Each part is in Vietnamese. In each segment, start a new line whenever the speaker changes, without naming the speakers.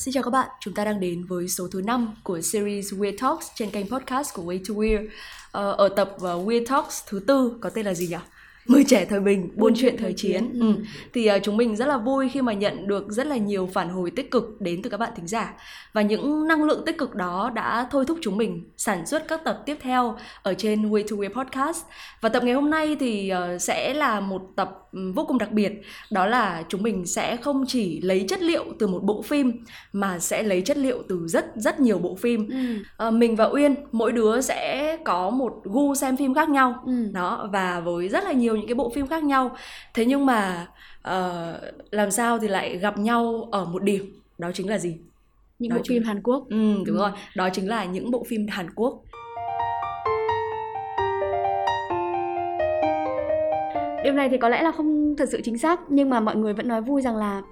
Xin chào các bạn, chúng ta đang đến với số thứ 5 của series Weird Talks trên kênh podcast của Way to Weird. Ờ, ở tập ờ, Weird Talks thứ tư có tên là gì nhỉ? Người trẻ thời bình, buôn chuyện thời chiến. Ừ. Thì uh, chúng mình rất là vui khi mà nhận được rất là nhiều phản hồi tích cực đến từ các bạn thính giả. Và những năng lượng tích cực đó đã thôi thúc chúng mình sản xuất các tập tiếp theo ở trên Way to Weird Podcast. Và tập ngày hôm nay thì uh, sẽ là một tập um, vô cùng đặc biệt. Đó là chúng mình sẽ không chỉ lấy chất liệu từ một bộ phim mà sẽ lấy chất liệu từ rất rất nhiều bộ phim.
Ừ.
Uh, mình và Uyên mỗi đứa sẽ có một gu xem phim khác nhau.
Ừ.
Đó và với rất là nhiều những cái bộ phim khác nhau. Thế nhưng mà uh, làm sao thì lại gặp nhau ở một điểm đó chính là gì?
Những
Đó
bộ
chính-
phim Hàn Quốc.
Ừ, đúng rồi, đó chính là những bộ phim Hàn Quốc.
Điều này thì có lẽ là không thật sự chính xác nhưng mà mọi người vẫn nói vui rằng là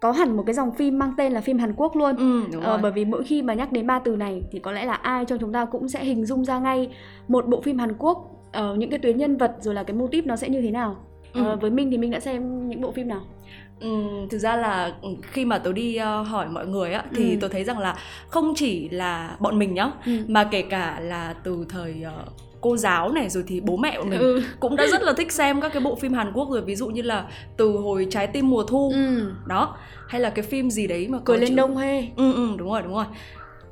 có hẳn một cái dòng phim mang tên là phim Hàn Quốc luôn.
Ừ, đúng
Ờ, bởi vì mỗi khi mà nhắc đến ba từ này thì có lẽ là ai trong chúng ta cũng sẽ hình dung ra ngay một bộ phim Hàn Quốc ờ, những cái tuyến nhân vật rồi là cái mô típ nó sẽ như thế nào. Ờ,
Ừ.
với Minh thì Minh đã xem những bộ phim nào?
Ừm, thực ra là ừ, khi mà tôi đi ờ, hỏi mọi người á thì
Ừ.
tôi thấy rằng là không chỉ là bọn mình nhá
Ừ.
mà kể cả là từ thời ờ, cô giáo này rồi thì bố mẹ của mình
Ừ.
cũng đã rất là thích xem các cái bộ phim Hàn Quốc rồi ví dụ như là từ hồi trái tim mùa thu
Ừ.
đó hay là cái phim gì đấy mà
Cười lên
chữ-
đông hê.
ừ ừ đúng rồi đúng rồi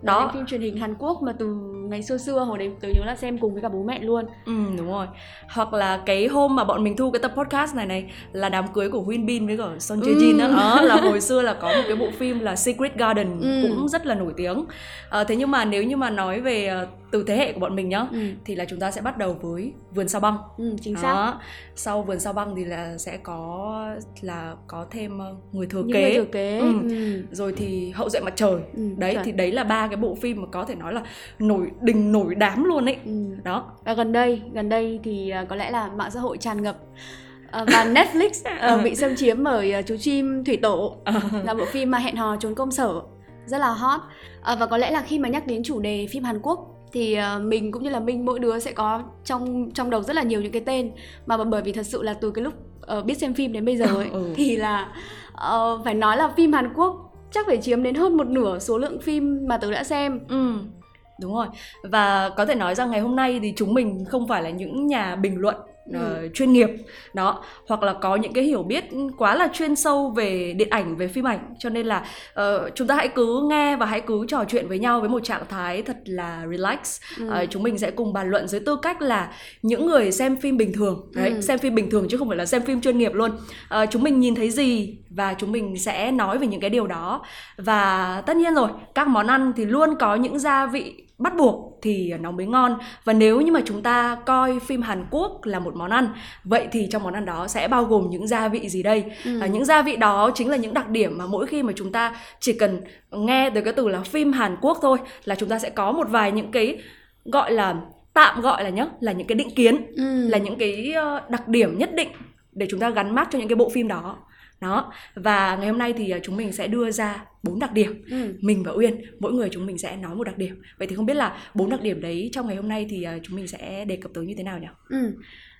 Đó.
đó
phim truyền hình Hàn Quốc mà từ ngày xưa xưa hồi đấy tớ nhớ là xem cùng với cả bố mẹ luôn.
Ừ đúng rồi Hoặc là cái hôm mà bọn mình thu cái tập podcast này này Là đám cưới của Win Bin với cả Son Jae Jin
Ừ.
đó. đó Là hồi xưa là có một cái bộ phim là Secret Garden
Ừ.
Cũng rất là nổi tiếng Ờ, Thế nhưng mà nếu như mà nói về ờ, từ thế hệ của bọn mình nhá
Ừ.
Thì là chúng ta sẽ bắt đầu với Vườn Sao Băng
Ừ, chính xác.
đó. Sau Vườn Sao Băng thì là sẽ có là có thêm ờ, Người Thừa
Những
Kế
người thừa kế.
Ừ.
Ừ.
Rồi thì Hậu Duệ Mặt Trời
Ừ,
Đấy
chuẩn.
thì đấy là ba cái bộ phim mà có thể nói là nổi đình nổi đám luôn ấy.
Ừ.
Đó.
Và gần đây, gần đây thì à, có lẽ là mạng xã hội tràn ngập à, và Netflix à, bị xâm chiếm bởi à, chú chim Thủy Tổ là bộ phim mà hẹn hò trốn công sở rất là hot. À, và có lẽ là khi mà nhắc đến chủ đề phim Hàn Quốc thì mình cũng như là Minh mỗi đứa sẽ có trong trong đầu rất là nhiều những cái tên. Mà bởi vì thật sự là từ cái lúc ờ, biết xem phim đến bây giờ ấy
Ừ.
thì là ờ, phải nói là phim Hàn Quốc chắc phải chiếm đến hơn một nửa số lượng phim mà tớ đã xem
Ừ, đúng rồi. Và có thể nói rằng ngày hôm nay thì chúng mình không phải là những nhà bình luận ờ, chuyên nghiệp. Đó. Hoặc là có những cái hiểu biết quá là chuyên sâu về điện ảnh về phim ảnh. Cho nên là ờ, chúng ta hãy cứ nghe và hãy cứ trò chuyện với nhau với một trạng thái thật là relax.
Ừ.
Ờ, chúng mình sẽ cùng bàn luận dưới tư cách là những người xem phim bình thường. Đấy
Ừ.
xem phim bình thường chứ không phải là xem phim chuyên nghiệp luôn. Ờ, chúng mình nhìn thấy gì và chúng mình sẽ nói về những cái điều đó. Và tất nhiên rồi các món ăn thì luôn có những gia vị bắt buộc thì nó mới ngon và nếu như mà chúng ta coi phim Hàn Quốc là một món ăn vậy thì trong món ăn đó sẽ bao gồm những gia vị gì đây
Ừ.
à, những gia vị đó chính là những đặc điểm mà mỗi khi mà chúng ta chỉ cần nghe từ cái từ là phim Hàn Quốc thôi là chúng ta sẽ có một vài những cái gọi là tạm gọi là nhá là những cái định kiến
Ừ.
là những cái ờ, đặc điểm nhất định để chúng ta gắn mác cho những cái bộ phim đó đó và ngày hôm nay thì ờ, chúng mình sẽ đưa ra bốn đặc điểm
Ừ.
mình và Uyên mỗi người chúng mình sẽ nói một đặc điểm vậy thì không biết là bốn đặc điểm đấy trong ngày hôm nay thì ờ, chúng mình sẽ đề cập tới như thế nào nhỉ
Ừ.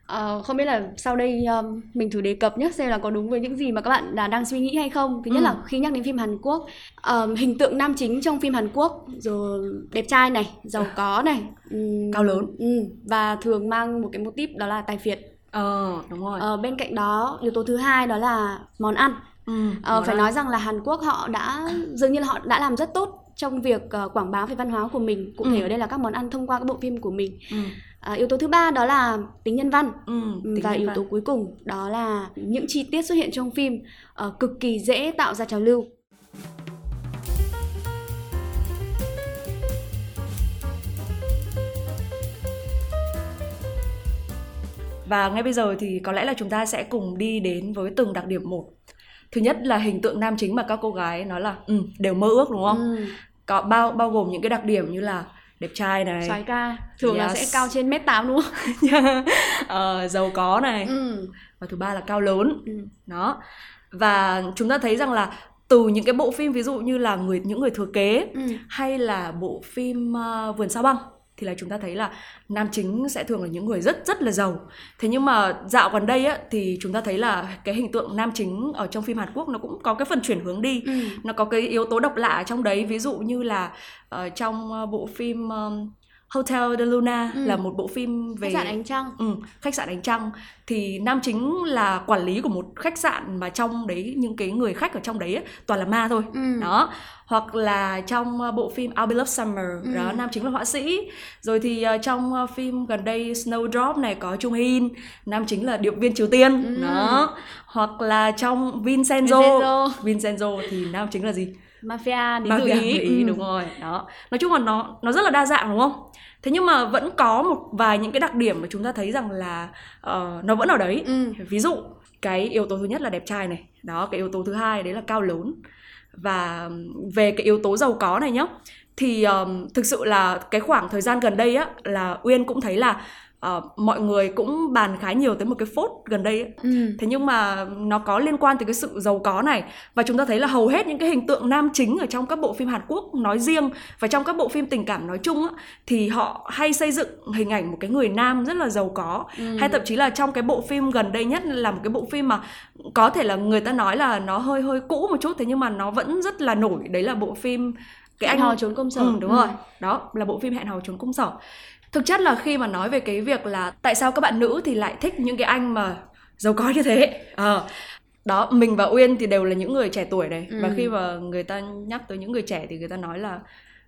Ờ, không biết là sau đây um, mình thử đề cập nhé xem là có đúng với những gì mà các bạn đã đang suy nghĩ hay không. Thứ nhất
Ừ.
là khi nhắc đến phim Hàn Quốc, um, hình tượng nam chính trong phim Hàn Quốc rồi đẹp trai này, giàu có này, ừm,
Cao lớn.
ừ, và thường mang một cái mô típ đó là tài phiệt.
Ờ đúng rồi
Ờ, bên cạnh đó yếu tố thứ hai đó là món ăn.
ừ,
Ờ,
món
phải
ăn.
nói rằng là Hàn Quốc họ đã dường như là họ đã làm rất tốt trong việc ờ, quảng bá về văn hóa của mình. Cụ thể
Ừ.
ở đây là các món ăn thông qua các bộ phim của mình.
ừ,
À, yếu tố thứ ba đó là tính nhân văn.
ừ,
Ừ,
tính
và
nhân
yếu
văn.
tố cuối cùng đó là những chi tiết xuất hiện trong phim ờ, cực kỳ dễ tạo ra trào lưu
Và ngay bây giờ thì có lẽ là chúng ta sẽ cùng đi đến với từng đặc điểm một. Thứ nhất là hình tượng nam chính mà các cô gái nói là ừ, đều mơ ước đúng không?
ừ,
Có bao bao gồm những cái đặc điểm như là đẹp trai này,
soái ca thường là
Yes.
sẽ cao trên mét tám đúng không
ờ, giàu có này,
ừ.
và thứ ba là cao lớn.
Ừ.
Đó. Và chúng ta thấy rằng là từ những cái bộ phim ví dụ như là người những người thừa kế
Ừ.
hay là bộ phim ờ, Vườn sao băng thì là chúng ta thấy là nam chính sẽ thường là những người rất rất là giàu thế nhưng mà dạo gần đây á thì chúng ta thấy là cái hình tượng nam chính ở trong phim Hàn Quốc nó cũng có cái phần chuyển hướng đi ừ. nó có cái yếu tố độc lạ trong đấy ví dụ như là uh, trong uh, bộ phim um, Hotel de Luna ừ. là một bộ phim về
khách sạn ánh trăng.
Ừ, khách sạn ánh trăng thì nam chính là quản lý của một khách sạn mà trong đấy những cái người khách ở trong đấy ấy, toàn là ma thôi. Ừ. Đó. Hoặc là trong ờ, bộ phim I'll Be Love Summer ừ. đó nam chính là họa sĩ. Rồi thì uh, trong uh, phim gần đây Snowdrop này có Chung Hin, nam chính là điệp viên Triều Tiên. Ừ. Đó. Hoặc là trong Vincenzo. Vincenzo. Vincenzo thì nam chính là gì?
mafia đến mafia
ý, ý ừ. đúng rồi đó nói chung là nó nó rất là đa dạng đúng không thế nhưng mà vẫn có một vài những cái đặc điểm mà chúng ta thấy rằng là uh, nó vẫn ở đấy. Ừ. ví dụ cái yếu tố thứ nhất là đẹp trai này. Đó cái yếu tố thứ hai đấy là cao lớn. Và về cái yếu tố giàu có này nhá thì um, thực sự là cái khoảng thời gian gần đây á là uyên cũng thấy là uh, mọi người cũng bàn khá nhiều tới một cái phốt gần đây ấy. Ừ. thế nhưng mà nó có liên quan tới cái sự giàu có này và chúng ta thấy là hầu hết những cái hình tượng nam chính ở trong các bộ phim Hàn Quốc nói riêng và trong các bộ phim tình cảm nói chung á, thì họ hay xây dựng hình ảnh một cái người nam rất là giàu có ừ. hay thậm chí là trong cái bộ phim gần đây nhất là một cái bộ phim mà có thể là người ta nói là nó hơi hơi cũ một chút thế nhưng mà nó vẫn rất là nổi đấy là bộ phim
cái anh hò trốn công sở
ừ, đúng ừ. rồi đó là bộ phim hẹn hò trốn công sở thực chất là khi mà nói về cái việc là tại sao các bạn nữ thì lại thích những cái anh mà giàu có như thế à, đó mình và uyên thì đều là những người trẻ tuổi này ừ. và khi mà người ta nhắc tới những người trẻ thì người ta nói là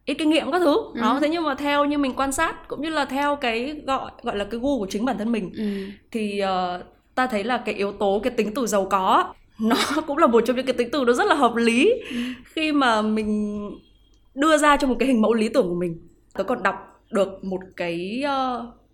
ít kinh nghiệm các thứ ừ. đó thế nhưng mà theo như mình quan sát cũng như là theo cái gọi gọi là cái gu của chính bản thân mình ừ. thì uh, ta thấy là cái yếu tố cái tính từ giàu có nó cũng là một trong những cái tính từ nó rất là hợp lý ừ. khi mà mình đưa ra cho một cái hình mẫu lý tưởng của mình tớ còn đọc được một cái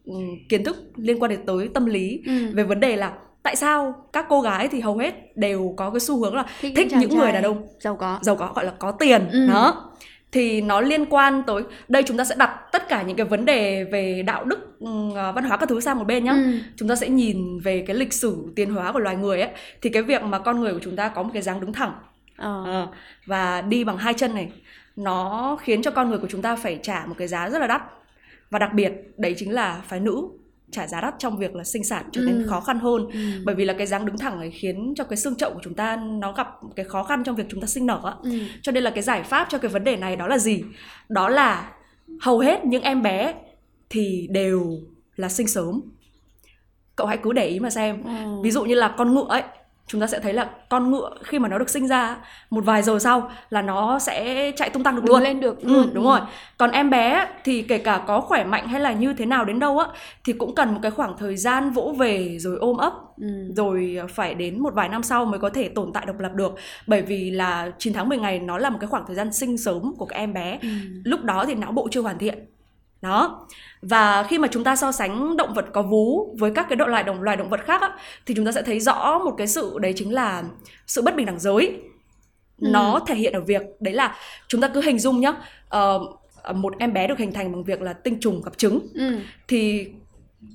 uh, kiến thức liên quan đến tới tâm lý ừ. về vấn đề là tại sao các cô gái thì hầu hết đều có cái xu hướng là thích, thích những người đàn ông
giàu có
giàu có gọi là có tiền ừ. đó thì nó liên quan tới đây chúng ta sẽ đặt tất cả những cái vấn đề về đạo đức ừ, văn hóa các thứ sang một bên nhá ừ. chúng ta sẽ nhìn về cái lịch sử tiến hóa của loài người ấy thì cái việc mà con người của chúng ta có một cái dáng đứng thẳng ờ. à, và đi bằng hai chân này nó khiến cho con người của chúng ta phải trả một cái giá rất là đắt và đặc biệt đấy chính là phái nữ trả giá đắt trong việc là sinh sản trở nên ừ. khó khăn hơn ừ. bởi vì là cái dáng đứng thẳng ấy khiến cho cái xương chậu của chúng ta nó gặp cái khó khăn trong việc chúng ta sinh nở á ừ. cho nên là cái giải pháp cho cái vấn đề này đó là gì đó là hầu hết những em bé thì đều là sinh sớm cậu hãy cứ để ý mà xem ừ. ví dụ như là con ngựa ấy chúng ta sẽ thấy là con ngựa khi mà nó được sinh ra một vài giờ sau là nó sẽ chạy tung tăng được luôn.
lên được.
Ừ, đúng rồi. Còn em bé thì kể cả có khỏe mạnh hay là như thế nào đến đâu á thì cũng cần một cái khoảng thời gian vỗ về rồi ôm ấp ừ. rồi phải đến một vài năm sau mới có thể tồn tại độc lập được. Bởi vì là 9 tháng 10 ngày nó là một cái khoảng thời gian sinh sớm của các em bé. Ừ. lúc đó thì não bộ chưa hoàn thiện đó và khi mà chúng ta so sánh động vật có vú với các cái độ loài động loài động vật khác á, thì chúng ta sẽ thấy rõ một cái sự đấy chính là sự bất bình đẳng giới ừ. nó thể hiện ở việc đấy là chúng ta cứ hình dung nhá uh, một em bé được hình thành bằng việc là tinh trùng gặp trứng ừ. thì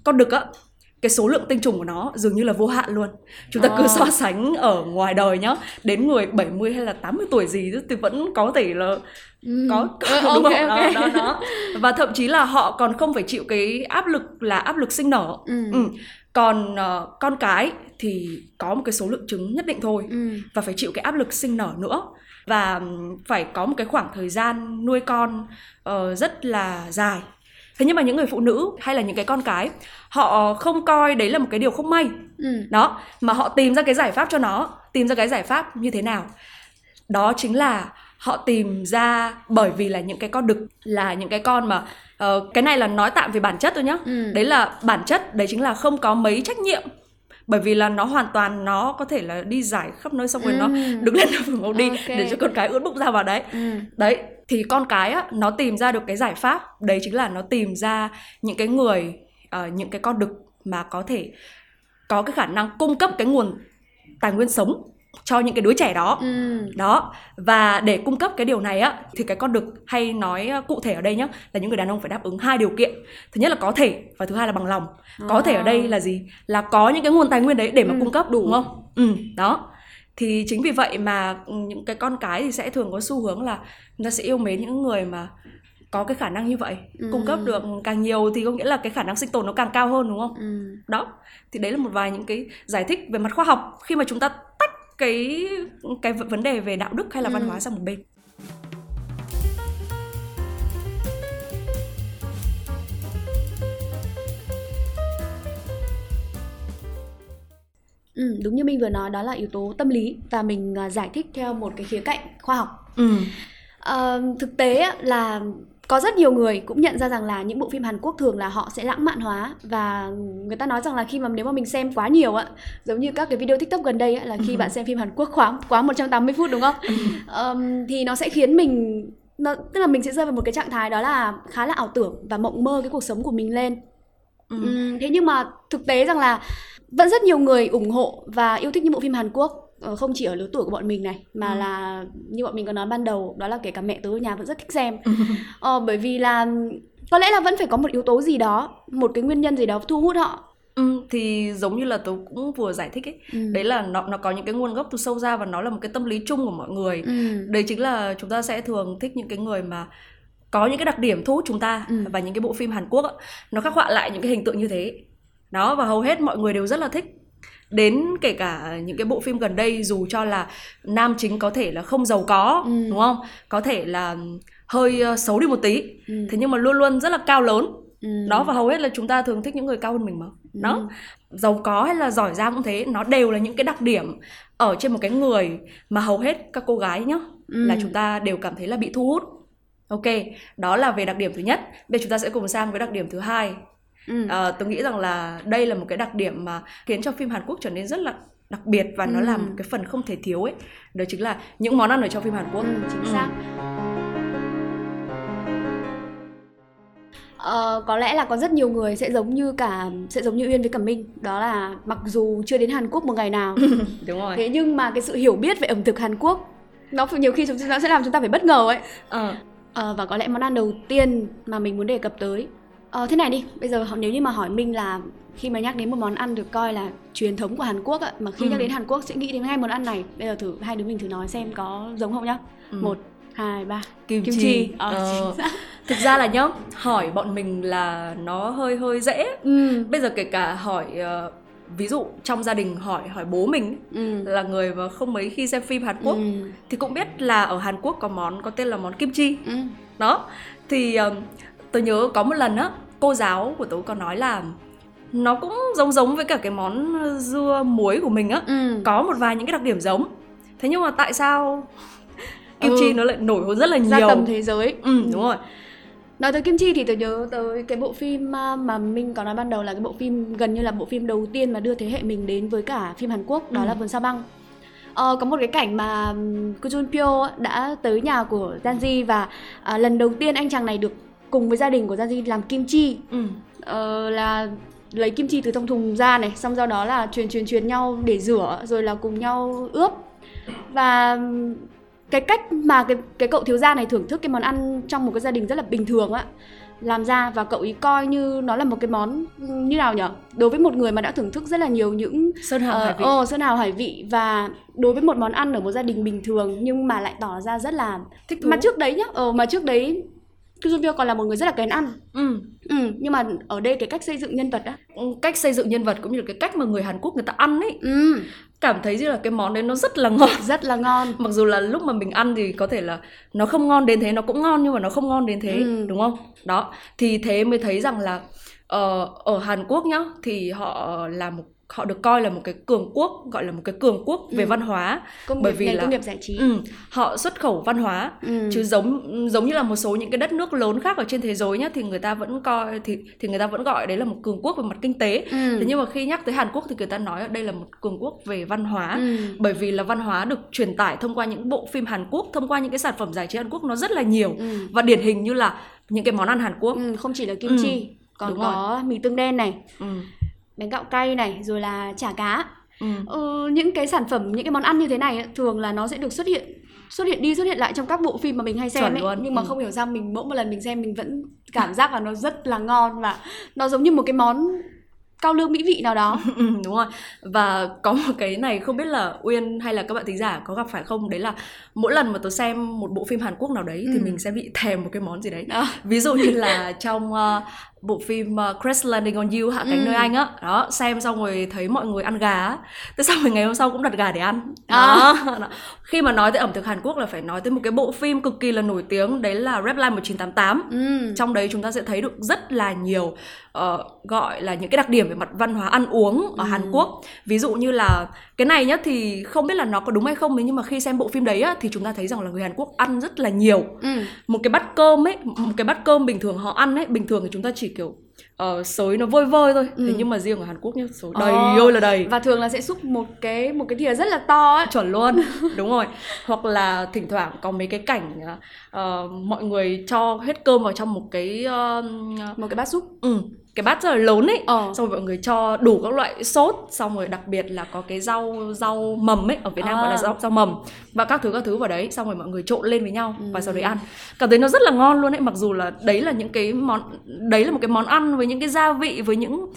con đực á cái số lượng tinh trùng của nó dường như là vô hạn luôn chúng ta cứ so sánh ở ngoài đời nhá đến người 70 hay là 80 tuổi gì thì vẫn có thể là ừ. có, có ừ, đúng okay, không? Okay. Đó, đó, đó. và thậm chí là họ còn không phải chịu cái áp lực là áp lực sinh nở ừ. Ừ. còn uh, con cái thì có một cái số lượng trứng nhất định thôi ừ. và phải chịu cái áp lực sinh nở nữa và phải có một cái khoảng thời gian nuôi con uh, rất là dài thế nhưng mà những người phụ nữ hay là những cái con cái họ không coi đấy là một cái điều không may ừ. đó mà họ tìm ra cái giải pháp cho nó tìm ra cái giải pháp như thế nào đó chính là họ tìm ra bởi vì là những cái con đực là những cái con mà uh, cái này là nói tạm về bản chất thôi nhá ừ. đấy là bản chất đấy chính là không có mấy trách nhiệm bởi vì là nó hoàn toàn nó có thể là đi giải khắp nơi xong rồi ừ. nó đứng lên nó ngồi đi okay. để cho con cái ướt bụng ra vào đấy ừ. đấy thì con cái á nó tìm ra được cái giải pháp đấy chính là nó tìm ra những cái người uh, những cái con đực mà có thể có cái khả năng cung cấp cái nguồn tài nguyên sống cho những cái đứa trẻ đó ừ. đó và để cung cấp cái điều này á thì cái con đực hay nói cụ thể ở đây nhá là những người đàn ông phải đáp ứng hai điều kiện thứ nhất là có thể và thứ hai là bằng lòng à. có thể ở đây là gì là có những cái nguồn tài nguyên đấy để mà ừ. cung cấp đủ đúng không ừ đó thì chính vì vậy mà những cái con cái thì sẽ thường có xu hướng là người ta sẽ yêu mến những người mà có cái khả năng như vậy ừ. cung cấp được càng nhiều thì có nghĩa là cái khả năng sinh tồn nó càng cao hơn đúng không ừ. đó thì đấy là một vài những cái giải thích về mặt khoa học khi mà chúng ta tách cái cái vấn đề về đạo đức hay là văn ừ. hóa sang một bên
Ừ, đúng như mình vừa nói đó là yếu tố tâm lý và mình uh, giải thích theo một cái khía cạnh khoa học. Ừ. Uh, thực tế là có rất nhiều người cũng nhận ra rằng là những bộ phim Hàn Quốc thường là họ sẽ lãng mạn hóa và người ta nói rằng là khi mà nếu mà mình xem quá nhiều á giống như các cái video TikTok gần đây á, là khi ừ. bạn xem phim Hàn Quốc quá quá 180 phút đúng không? um, thì nó sẽ khiến mình nó, tức là mình sẽ rơi vào một cái trạng thái đó là khá là ảo tưởng và mộng mơ cái cuộc sống của mình lên. Ừ. Thế nhưng mà thực tế rằng là vẫn rất nhiều người ủng hộ và yêu thích những bộ phim Hàn Quốc không chỉ ở lứa tuổi của bọn mình này mà ừ. là như bọn mình có nói ban đầu đó là kể cả mẹ tớ ở nhà vẫn rất thích xem ờ, bởi vì là có lẽ là vẫn phải có một yếu tố gì đó một cái nguyên nhân gì đó thu hút họ
Ừ, thì giống như là tớ cũng vừa giải thích ấy ừ. đấy là nó nó có những cái nguồn gốc từ sâu ra và nó là một cái tâm lý chung của mọi người ừ. đấy chính là chúng ta sẽ thường thích những cái người mà có những cái đặc điểm thu hút chúng ta ừ. và những cái bộ phim Hàn Quốc ấy, nó khắc họa lại những cái hình tượng như thế đó và hầu hết mọi người đều rất là thích đến kể cả những cái bộ phim gần đây dù cho là nam chính có thể là không giàu có ừ. đúng không có thể là hơi ờ, xấu đi một tí ừ. thế nhưng mà luôn luôn rất là cao lớn ừ. đó và hầu hết là chúng ta thường thích những người cao hơn mình mà ừ. đó giàu có hay là giỏi giang cũng thế nó đều là những cái đặc điểm ở trên một cái người mà hầu hết các cô gái nhá ừ. là chúng ta đều cảm thấy là bị thu hút ok đó là về đặc điểm thứ nhất bây giờ chúng ta sẽ cùng sang với đặc điểm thứ hai Ừ. À, tôi nghĩ rằng là đây là một cái đặc điểm mà khiến cho phim Hàn Quốc trở nên rất là đặc biệt và nó ừ. là một cái phần không thể thiếu ấy. Đó chính là những món ăn ở trong phim Hàn Quốc. Ừ,
chính xác. Ờ, có lẽ là có rất nhiều người sẽ giống như cả sẽ giống như Uyên với cả Minh. Đó là mặc dù chưa đến Hàn Quốc một ngày nào
đúng rồi.
thế nhưng mà cái sự hiểu biết về ẩm thực Hàn Quốc nó nhiều khi chúng nó sẽ làm chúng ta phải bất ngờ ấy. Ờ. Ờ, và có lẽ món ăn đầu tiên mà mình muốn đề cập tới Ờ, thế này đi, bây giờ nếu như mà hỏi Minh là khi mà nhắc đến một món ăn được coi là truyền thống của Hàn Quốc ạ, mà khi ừ. nhắc đến Hàn Quốc sẽ nghĩ đến ngay món ăn này. Bây giờ thử hai đứa mình thử nói xem có giống không nhá. Ừ. Một, hai, ba.
Kim, Kim chi. Ờ, ờ, thực ra là nhá, hỏi bọn mình là nó hơi hơi dễ. Ừ. Bây giờ kể cả hỏi uh, ví dụ trong gia đình hỏi hỏi bố mình ừ. là người mà không mấy khi xem phim Hàn Quốc ừ. thì cũng biết là ở Hàn Quốc có món có tên là món kim chi. Ừ. Đó. Thì uh, tôi nhớ có một lần á cô giáo của tớ có nói là nó cũng giống giống với cả cái món dưa muối của mình á. Ừ. có một vài những cái đặc điểm giống. Thế nhưng mà tại sao kim ừ. chi nó lại nổi hơn rất là nhiều?
ra tầm thế giới.
Ừ đúng rồi.
Nói tới kim chi thì tôi nhớ tới cái bộ phim mà mình có nói ban đầu là cái bộ phim gần như là bộ phim đầu tiên mà đưa thế hệ mình đến với cả phim Hàn Quốc đó ừ. là vườn sao băng. Ờ, có một cái cảnh mà Ko Jun Pyo đã tới nhà của Janji và uh, lần đầu tiên anh chàng này được cùng với gia đình của Gia làm kim chi ừ. ờ, là lấy kim chi từ trong thùng ra này xong sau đó là truyền truyền truyền nhau để rửa rồi là cùng nhau ướp và cái cách mà cái cái cậu thiếu gia này thưởng thức cái món ăn trong một cái gia đình rất là bình thường á làm ra và cậu ý coi như nó là một cái món như nào nhở đối với một người mà đã thưởng thức rất là nhiều những
sơn hào uh, hải vị
oh, sơn hào hải vị và đối với một món ăn ở một gia đình bình thường nhưng mà lại tỏ ra rất là thích thú. mà trước đấy nhá ờ mà trước đấy Kim Jong Pyo còn là một người rất là kén ăn. Ừ. Ừ, nhưng mà ở đây cái cách xây dựng nhân vật á,
ừ, cách xây dựng nhân vật cũng như là cái cách mà người Hàn Quốc người ta ăn ấy. Ừ. Cảm thấy như là cái món đấy nó rất là ngon,
rất là ngon.
Mặc dù là lúc mà mình ăn thì có thể là nó không ngon đến thế, nó cũng ngon nhưng mà nó không ngon đến thế, ừ. đúng không? Đó, thì thế mới thấy rằng là uh, ở Hàn Quốc nhá thì họ là một họ được coi là một cái cường quốc gọi là một cái cường quốc về ừ. văn hóa
công nghiệp, bởi vì là công nghiệp giải trí
ừ, họ xuất khẩu văn hóa ừ. chứ giống giống như là một số những cái đất nước lớn khác ở trên thế giới nhá thì người ta vẫn coi thì thì người ta vẫn gọi đấy là một cường quốc về mặt kinh tế ừ. thế nhưng mà khi nhắc tới Hàn Quốc thì người ta nói đây là một cường quốc về văn hóa ừ. bởi vì là văn hóa được truyền tải thông qua những bộ phim Hàn Quốc thông qua những cái sản phẩm giải trí Hàn Quốc nó rất là nhiều ừ. và điển hình như là những cái món ăn Hàn Quốc
ừ, không chỉ là kim chi ừ. còn Đúng có rồi. mì tương đen này ừ bánh gạo cay này rồi là chả cá ừ. ừ, những cái sản phẩm những cái món ăn như thế này thường là nó sẽ được xuất hiện xuất hiện đi xuất hiện lại trong các bộ phim mà mình hay xem Chuẩn ấy luôn. nhưng mà ừ. không hiểu sao mình mỗi một lần mình xem mình vẫn cảm giác là nó rất là ngon và nó giống như một cái món cao lương mỹ vị nào đó
ừ, đúng rồi và có một cái này không biết là uyên hay là các bạn thính giả có gặp phải không đấy là mỗi lần mà tôi xem một bộ phim hàn quốc nào đấy ừ. thì mình sẽ bị thèm một cái món gì đấy à. ví dụ như là trong uh, bộ phim uh, Crash Landing on You hạ cánh ừ. nơi anh á đó xem xong rồi thấy mọi người ăn gà thế xong rồi ngày hôm sau cũng đặt gà để ăn đó. À. đó. khi mà nói tới ẩm thực Hàn Quốc là phải nói tới một cái bộ phim cực kỳ là nổi tiếng đấy là Reply 1988 ừ. trong đấy chúng ta sẽ thấy được rất là nhiều uh, gọi là những cái đặc điểm về mặt văn hóa ăn uống ở ừ. Hàn Quốc ví dụ như là cái này nhá thì không biết là nó có đúng hay không nhưng mà khi xem bộ phim đấy á thì chúng ta thấy rằng là người Hàn Quốc ăn rất là nhiều ừ. một cái bát cơm ấy một cái bát cơm bình thường họ ăn ấy bình thường thì chúng ta chỉ kiểu uh, xới nó vơi vơi thôi. Ừ. thế nhưng mà riêng ở Hàn Quốc nhá xới đầy ờ. ơi là đầy.
và thường là sẽ xúc một cái một cái thìa rất là to ấy
chuẩn luôn. Đúng rồi. Hoặc là thỉnh thoảng có mấy cái cảnh uh, mọi người cho hết cơm vào trong một cái
uh, một cái bát xúc
ừ cái bát rất là lớn ấy ờ. xong rồi mọi người cho đủ các loại sốt xong rồi đặc biệt là có cái rau rau mầm ấy ở Việt Nam à. gọi là rau rau mầm và các thứ các thứ vào đấy xong rồi mọi người trộn lên với nhau ừ. và sau đấy ăn cảm thấy nó rất là ngon luôn ấy mặc dù là đấy là những cái món đấy là một cái món ăn với những cái gia vị với những uh,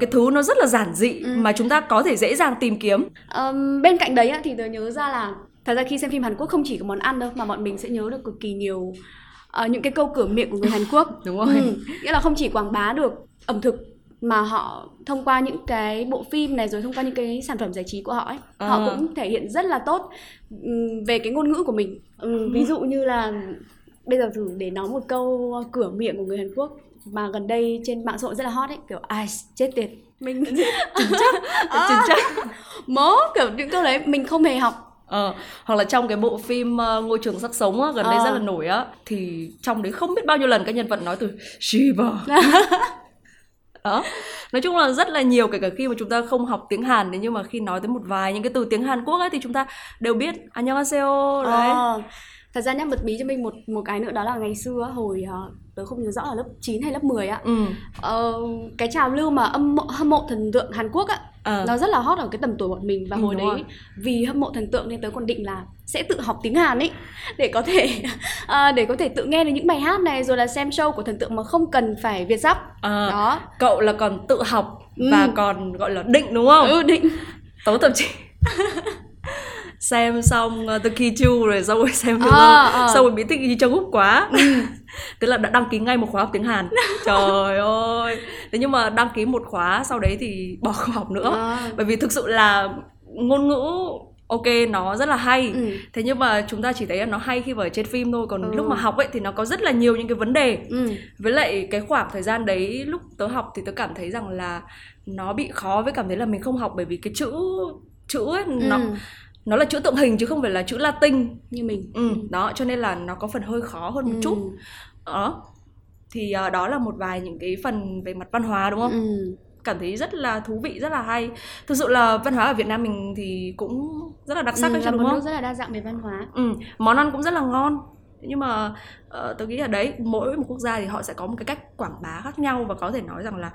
cái thứ nó rất là giản dị ừ. mà chúng ta có thể dễ dàng tìm kiếm
um, bên cạnh đấy thì tớ nhớ ra là thật ra khi xem phim Hàn Quốc không chỉ có món ăn đâu mà bọn mình sẽ nhớ được cực kỳ nhiều uh, những cái câu cửa miệng của người Hàn Quốc.
Đúng rồi. Ừ,
nghĩa là không chỉ quảng bá được ẩm thực mà họ thông qua những cái bộ phim này rồi thông qua những cái sản phẩm giải trí của họ ấy à. họ cũng thể hiện rất là tốt về cái ngôn ngữ của mình. Ừ, ví dụ như là bây giờ thử để nói một câu cửa miệng của người Hàn Quốc mà gần đây trên mạng xã hội rất là hot ấy kiểu ai chết tiệt. Mình chính
chắc chính chắc.
Mố kiểu những câu đấy mình không hề học
Ờ, hoặc là trong cái bộ phim uh, Ngôi trường sắc sống á, gần đây ờ. rất là nổi á thì trong đấy không biết bao nhiêu lần các nhân vật nói từ Shiva đó nói chung là rất là nhiều kể cả khi mà chúng ta không học tiếng Hàn thế nhưng mà khi nói tới một vài những cái từ tiếng Hàn Quốc ấy thì chúng ta đều biết 안녕하세요 đấy ờ,
thật ra nhá bật mí cho mình một một cái nữa đó là ngày xưa hồi uh, tớ không nhớ rõ là lớp 9 hay lớp 10 á ừ. uh, cái trào lưu mà âm mộ, hâm mộ thần tượng Hàn Quốc á à. nó rất là hot ở cái tầm tuổi bọn mình và ừ, hồi đấy rồi. vì hâm mộ thần tượng nên tớ còn định là sẽ tự học tiếng Hàn ấy để có thể uh, để có thể tự nghe được những bài hát này rồi là xem show của thần tượng mà không cần phải việt sắp
à, đó cậu là còn tự học ừ. và còn gọi là định đúng không
ừ định
tớ thậm chí xem xong uh, The Key Two rồi xong rồi xem được à, à. xong rồi bị thích Yi Jung Wook quá ừ. tức là đã đăng ký ngay một khóa học tiếng Hàn trời ơi thế nhưng mà đăng ký một khóa sau đấy thì bỏ không học nữa à. bởi vì thực sự là ngôn ngữ ok nó rất là hay ừ. thế nhưng mà chúng ta chỉ thấy là nó hay khi vào trên phim thôi còn ừ. lúc mà học ấy thì nó có rất là nhiều những cái vấn đề ừ. với lại cái khoảng thời gian đấy lúc tớ học thì tớ cảm thấy rằng là nó bị khó với cảm thấy là mình không học bởi vì cái chữ chữ ấy ừ. nó nó là chữ tượng hình chứ không phải là chữ Latin
như mình.
Ừ, đó cho nên là nó có phần hơi khó hơn một ừ. chút. Đó thì uh, đó là một vài những cái phần về mặt văn hóa đúng không? Ừ. cảm thấy rất là thú vị rất là hay. Thực sự là văn hóa ở Việt Nam mình thì cũng rất là đặc sắc ừ, đấy
là
đúng
một
không?
nước rất là đa dạng về văn hóa.
Ừ, món ăn cũng rất là ngon. Nhưng mà uh, tôi nghĩ là đấy mỗi một quốc gia thì họ sẽ có một cái cách quảng bá khác nhau và có thể nói rằng là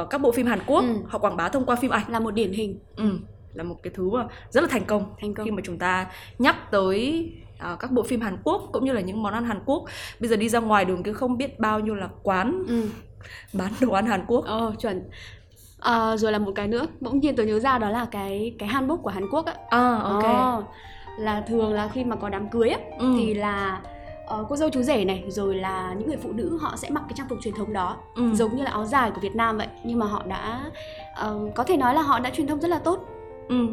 uh, các bộ phim Hàn Quốc ừ. họ quảng bá thông qua phim ảnh.
Là một điển hình.
Ừ là một cái thứ mà rất là thành công, thành công. khi mà chúng ta nhắc tới uh, các bộ phim Hàn Quốc cũng như là những món ăn Hàn Quốc bây giờ đi ra ngoài đường cứ không biết bao nhiêu là quán ừ. bán đồ ăn Hàn Quốc
ờ chuẩn à, rồi là một cái nữa bỗng nhiên tôi nhớ ra đó là cái cái hanbok của Hàn Quốc á
à, ok à,
là thường là khi mà có đám cưới á ừ. thì là uh, cô dâu chú rể này rồi là những người phụ nữ họ sẽ mặc cái trang phục truyền thống đó ừ. giống như là áo dài của Việt Nam vậy nhưng mà họ đã uh, có thể nói là họ đã truyền thông rất là tốt
ừ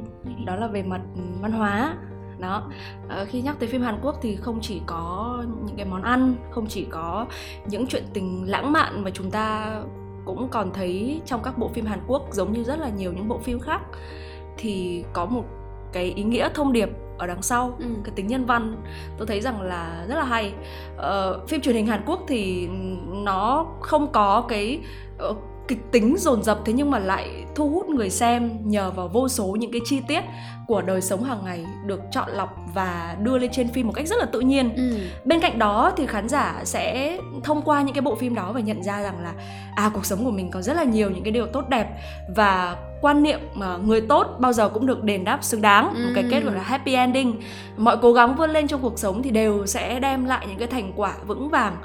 đó là về mặt văn hóa. Đó. À, khi nhắc tới phim Hàn Quốc thì không chỉ có những cái món ăn không chỉ có những chuyện tình lãng mạn mà chúng ta cũng còn thấy trong các bộ phim Hàn Quốc giống như rất là nhiều những bộ phim khác thì có một cái ý nghĩa thông điệp ở đằng sau ừ. cái tính nhân văn tôi thấy rằng là rất là hay. Uh, phim truyền hình Hàn Quốc thì nó không có cái uh, kịch tính dồn dập thế nhưng mà lại thu hút người xem nhờ vào vô số những cái chi tiết của đời sống hàng ngày được chọn lọc và đưa lên trên phim một cách rất là tự nhiên. Ừ. Bên cạnh đó thì khán giả sẽ thông qua những cái bộ phim đó và nhận ra rằng là à cuộc sống của mình có rất là nhiều những cái điều tốt đẹp và quan niệm mà người tốt bao giờ cũng được đền đáp xứng đáng ừ. một cái kết gọi là happy ending mọi cố gắng vươn lên trong cuộc sống thì đều sẽ đem lại những cái thành quả vững vàng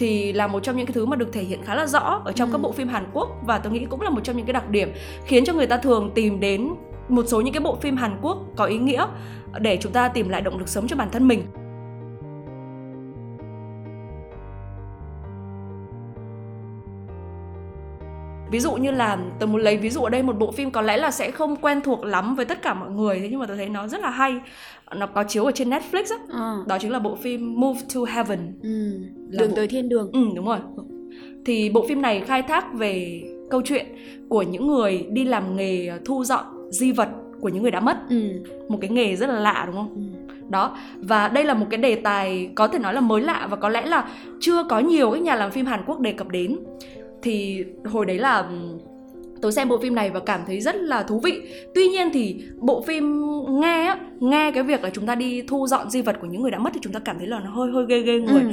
thì là một trong những cái thứ mà được thể hiện khá là rõ ở trong ừ. các bộ phim Hàn Quốc và tôi nghĩ cũng là một trong những cái đặc điểm khiến cho người ta thường tìm đến một số những cái bộ phim Hàn Quốc có ý nghĩa để chúng ta tìm lại động lực sống cho bản thân mình. Ví dụ như là tôi muốn lấy ví dụ ở đây một bộ phim có lẽ là sẽ không quen thuộc lắm với tất cả mọi người thế nhưng mà tôi thấy nó rất là hay nó có chiếu ở trên Netflix á à. đó chính là bộ phim Move to Heaven
ừ. đường bộ... tới thiên đường
ừ đúng rồi thì bộ phim này khai thác về câu chuyện của những người đi làm nghề thu dọn di vật của những người đã mất ừ. một cái nghề rất là lạ đúng không ừ. đó và đây là một cái đề tài có thể nói là mới lạ và có lẽ là chưa có nhiều các nhà làm phim Hàn Quốc đề cập đến thì hồi đấy là tôi xem bộ phim này và cảm thấy rất là thú vị. Tuy nhiên thì bộ phim nghe á nghe cái việc là chúng ta đi thu dọn di vật của những người đã mất thì chúng ta cảm thấy là nó hơi hơi ghê ghê người. Ừ.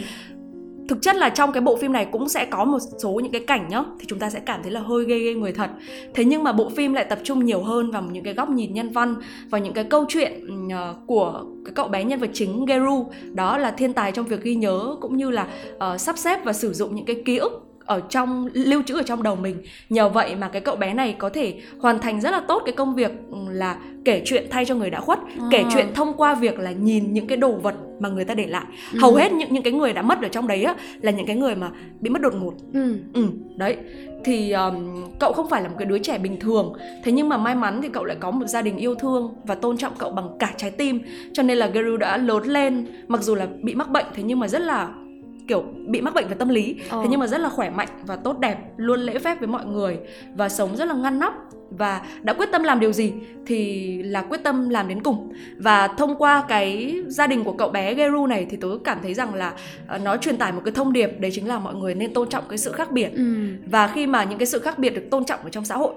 thực chất là trong cái bộ phim này cũng sẽ có một số những cái cảnh nhá thì chúng ta sẽ cảm thấy là hơi ghê ghê người thật. Thế nhưng mà bộ phim lại tập trung nhiều hơn vào những cái góc nhìn nhân văn và những cái câu chuyện ờ, của cái cậu bé nhân vật chính Geru. Đó là thiên tài trong việc ghi nhớ cũng như là uh, sắp xếp và sử dụng những cái ký ức ở trong lưu trữ ở trong đầu mình. Nhờ vậy mà cái cậu bé này có thể hoàn thành rất là tốt cái công việc ừ, là kể chuyện thay cho người đã khuất à. kể chuyện thông qua việc là nhìn những cái đồ vật mà người ta để lại. Ừ. hầu hết những những cái người đã mất ở trong đấy á là những cái người mà bị mất đột ngột. Ừ, ừ đấy. Thì um, cậu không phải là một cái đứa trẻ bình thường. Thế nhưng mà may mắn thì cậu lại có một gia đình yêu thương và tôn trọng cậu bằng cả trái tim. Cho nên là Geru đã lớn lên mặc dù là bị mắc bệnh thế nhưng mà rất là kiểu bị mắc bệnh về tâm lý ờ. thế nhưng mà rất là khỏe mạnh và tốt đẹp luôn lễ phép với mọi người và sống rất là ngăn nắp và đã quyết tâm làm điều gì thì là quyết tâm làm đến cùng và thông qua cái gia đình của cậu bé Geru này thì tôi cảm thấy rằng là uh, nó truyền tải một cái thông điệp đấy chính là mọi người nên tôn trọng cái sự khác biệt ừ. và khi mà những cái sự khác biệt được tôn trọng ở trong xã hội